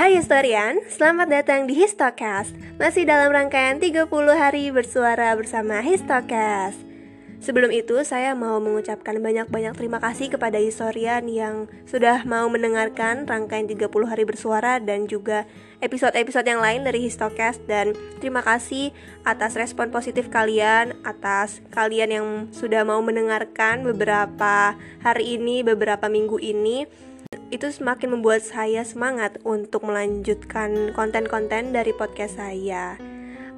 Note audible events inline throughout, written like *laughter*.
Hai historian, selamat datang di Histocast. Masih dalam rangkaian 30 hari bersuara bersama Histocast. Sebelum itu saya mau mengucapkan banyak-banyak terima kasih kepada historian yang sudah mau mendengarkan rangkaian 30 hari bersuara dan juga episode-episode yang lain dari Histocast. Dan terima kasih atas respon positif kalian, atas kalian yang sudah mau mendengarkan beberapa hari ini, beberapa minggu ini itu semakin membuat saya semangat untuk melanjutkan konten-konten dari podcast saya.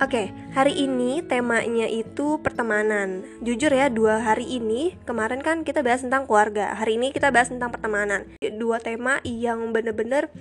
Oke, hari ini temanya itu pertemanan. Jujur ya, dua hari ini kemarin kan kita bahas tentang keluarga. Hari ini kita bahas tentang pertemanan. Dua tema yang bener-bener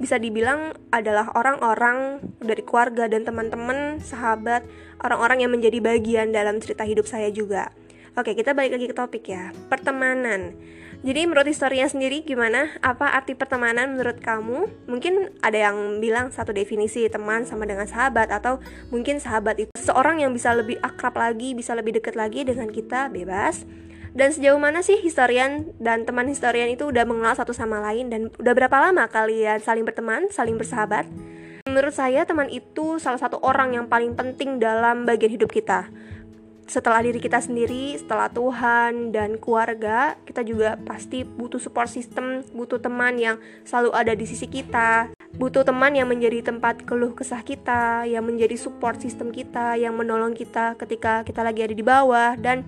bisa dibilang adalah orang-orang dari keluarga dan teman-teman, sahabat, orang-orang yang menjadi bagian dalam cerita hidup saya juga. Oke, kita balik lagi ke topik ya. Pertemanan. Jadi menurut historinya sendiri gimana? Apa arti pertemanan menurut kamu? Mungkin ada yang bilang satu definisi teman sama dengan sahabat atau mungkin sahabat itu seorang yang bisa lebih akrab lagi, bisa lebih dekat lagi dengan kita, bebas. Dan sejauh mana sih historian dan teman historian itu udah mengenal satu sama lain dan udah berapa lama kalian saling berteman, saling bersahabat? Menurut saya teman itu salah satu orang yang paling penting dalam bagian hidup kita setelah diri kita sendiri, setelah Tuhan dan keluarga, kita juga pasti butuh support system, butuh teman yang selalu ada di sisi kita, butuh teman yang menjadi tempat keluh kesah kita, yang menjadi support system kita, yang menolong kita ketika kita lagi ada di bawah. Dan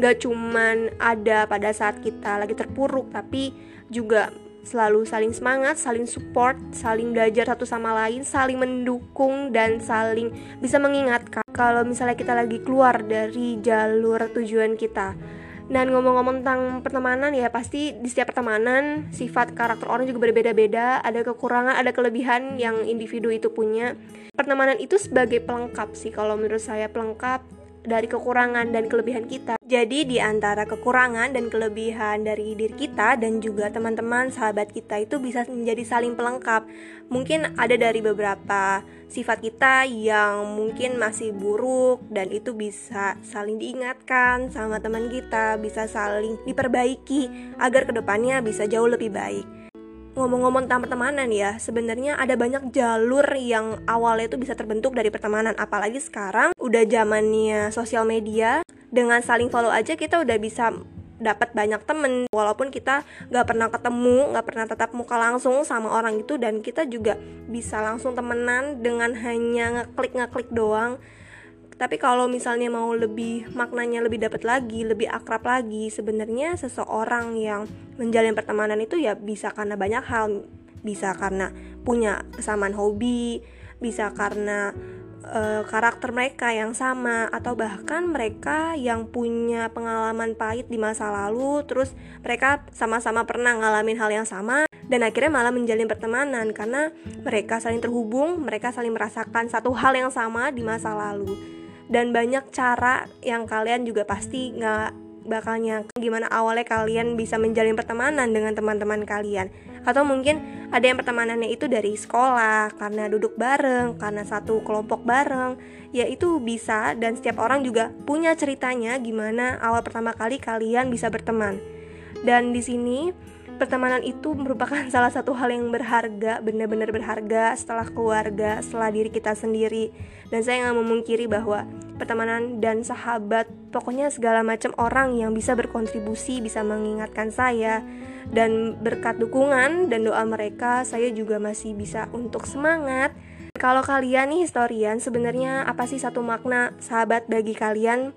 gak cuman ada pada saat kita lagi terpuruk, tapi juga selalu saling semangat, saling support, saling belajar satu sama lain, saling mendukung dan saling bisa mengingatkan kalau misalnya kita lagi keluar dari jalur tujuan kita. Dan ngomong-ngomong tentang pertemanan ya pasti di setiap pertemanan sifat karakter orang juga berbeda-beda, ada kekurangan, ada kelebihan yang individu itu punya. Pertemanan itu sebagai pelengkap sih kalau menurut saya pelengkap dari kekurangan dan kelebihan kita. Jadi di antara kekurangan dan kelebihan dari diri kita dan juga teman-teman sahabat kita itu bisa menjadi saling pelengkap. Mungkin ada dari beberapa sifat kita yang mungkin masih buruk dan itu bisa saling diingatkan sama teman kita, bisa saling diperbaiki agar ke depannya bisa jauh lebih baik ngomong-ngomong tentang pertemanan ya, sebenarnya ada banyak jalur yang awalnya itu bisa terbentuk dari pertemanan. Apalagi sekarang udah zamannya sosial media, dengan saling follow aja kita udah bisa dapat banyak temen walaupun kita nggak pernah ketemu nggak pernah tetap muka langsung sama orang itu dan kita juga bisa langsung temenan dengan hanya ngeklik ngeklik doang tapi kalau misalnya mau lebih maknanya lebih dapat lagi, lebih akrab lagi, sebenarnya seseorang yang menjalin pertemanan itu ya bisa karena banyak hal, bisa karena punya kesamaan hobi, bisa karena uh, karakter mereka yang sama atau bahkan mereka yang punya pengalaman pahit di masa lalu, terus mereka sama-sama pernah ngalamin hal yang sama dan akhirnya malah menjalin pertemanan. Karena mereka saling terhubung, mereka saling merasakan satu hal yang sama di masa lalu dan banyak cara yang kalian juga pasti nggak bakal nyangka gimana awalnya kalian bisa menjalin pertemanan dengan teman-teman kalian. Atau mungkin ada yang pertemanannya itu dari sekolah karena duduk bareng karena satu kelompok bareng ya itu bisa. Dan setiap orang juga punya ceritanya gimana awal pertama kali kalian bisa berteman. Dan di sini pertemanan itu merupakan salah satu hal yang berharga, benar-benar berharga setelah keluarga, setelah diri kita sendiri. Dan saya nggak memungkiri bahwa pertemanan dan sahabat, pokoknya segala macam orang yang bisa berkontribusi, bisa mengingatkan saya, dan berkat dukungan dan doa mereka, saya juga masih bisa untuk semangat. Kalau kalian nih historian, sebenarnya apa sih satu makna sahabat bagi kalian?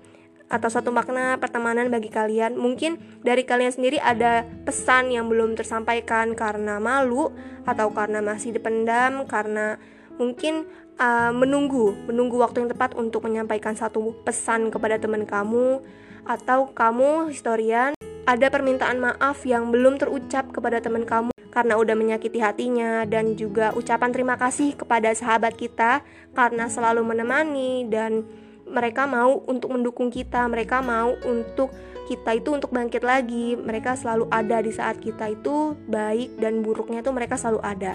Atau satu makna pertemanan bagi kalian. Mungkin dari kalian sendiri ada pesan yang belum tersampaikan karena malu atau karena masih dipendam karena mungkin uh, menunggu menunggu waktu yang tepat untuk menyampaikan satu pesan kepada teman kamu atau kamu historian ada permintaan maaf yang belum terucap kepada teman kamu karena udah menyakiti hatinya dan juga ucapan terima kasih kepada sahabat kita karena selalu menemani dan mereka mau untuk mendukung kita, mereka mau untuk kita itu untuk bangkit lagi. Mereka selalu ada di saat kita itu baik dan buruknya itu mereka selalu ada.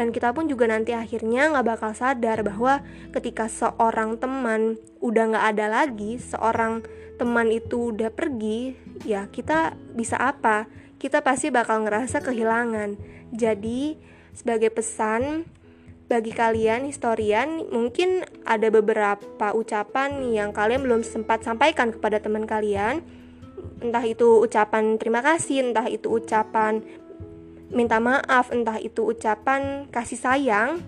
Dan kita pun juga nanti akhirnya nggak bakal sadar bahwa ketika seorang teman udah nggak ada lagi, seorang teman itu udah pergi, ya kita bisa apa? Kita pasti bakal ngerasa kehilangan. Jadi sebagai pesan bagi kalian historian mungkin ada beberapa ucapan yang kalian belum sempat sampaikan kepada teman kalian. Entah itu ucapan terima kasih entah itu ucapan minta maaf entah itu ucapan kasih sayang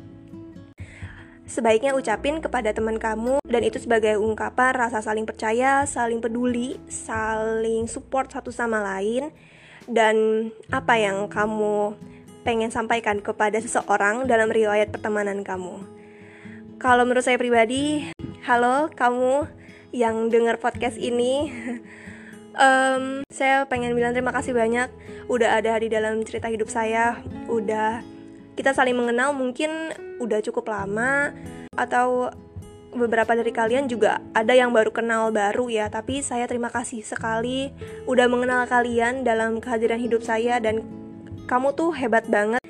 sebaiknya ucapin kepada teman kamu. Dan itu sebagai ungkapan rasa saling percaya, saling peduli, saling support satu sama lain. Dan apa yang kamu pengen sampaikan kepada seseorang dalam riwayat pertemanan kamu. Kalau menurut saya pribadi, halo kamu yang dengar podcast ini. *laughs* um, saya pengen bilang terima kasih banyak udah ada di dalam cerita hidup saya, udah kita saling mengenal mungkin udah cukup lama atau beberapa dari kalian juga ada yang baru kenal baru ya tapi saya terima kasih sekali udah mengenal kalian dalam kehadiran hidup saya dan kamu tuh hebat banget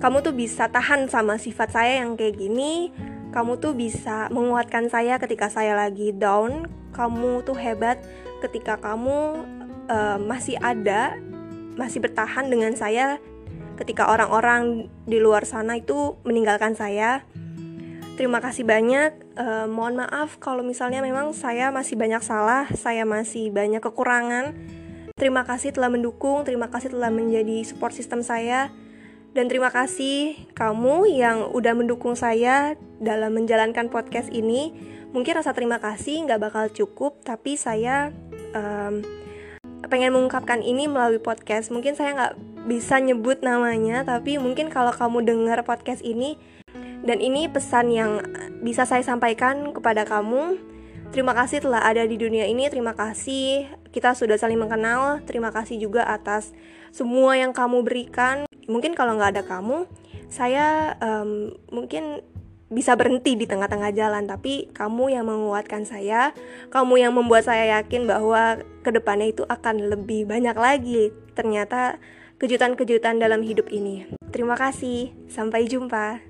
kamu tuh bisa tahan sama sifat saya yang kayak gini kamu tuh bisa menguatkan saya ketika saya lagi down kamu tuh hebat ketika kamu uh, masih ada masih bertahan dengan saya ketika orang-orang di luar sana itu meninggalkan saya. Terima kasih banyak. Uh, mohon maaf kalau misalnya memang saya masih banyak salah, saya masih banyak kekurangan. Terima kasih telah mendukung, terima kasih telah menjadi support system saya. Dan terima kasih kamu yang udah mendukung saya dalam menjalankan podcast ini. Mungkin rasa terima kasih nggak bakal cukup, tapi saya um, pengen mengungkapkan ini melalui podcast. Mungkin saya nggak bisa nyebut namanya, tapi mungkin kalau kamu dengar podcast ini dan ini pesan yang bisa saya sampaikan kepada kamu. Terima kasih telah ada di dunia ini. Terima kasih kita sudah saling mengenal. Terima kasih juga atas semua yang kamu berikan. Mungkin kalau nggak ada kamu, saya um, mungkin bisa berhenti di tengah-tengah jalan, tapi kamu yang menguatkan saya, kamu yang membuat saya yakin bahwa ke depannya itu akan lebih banyak lagi. Ternyata kejutan-kejutan dalam hidup ini. Terima kasih, sampai jumpa.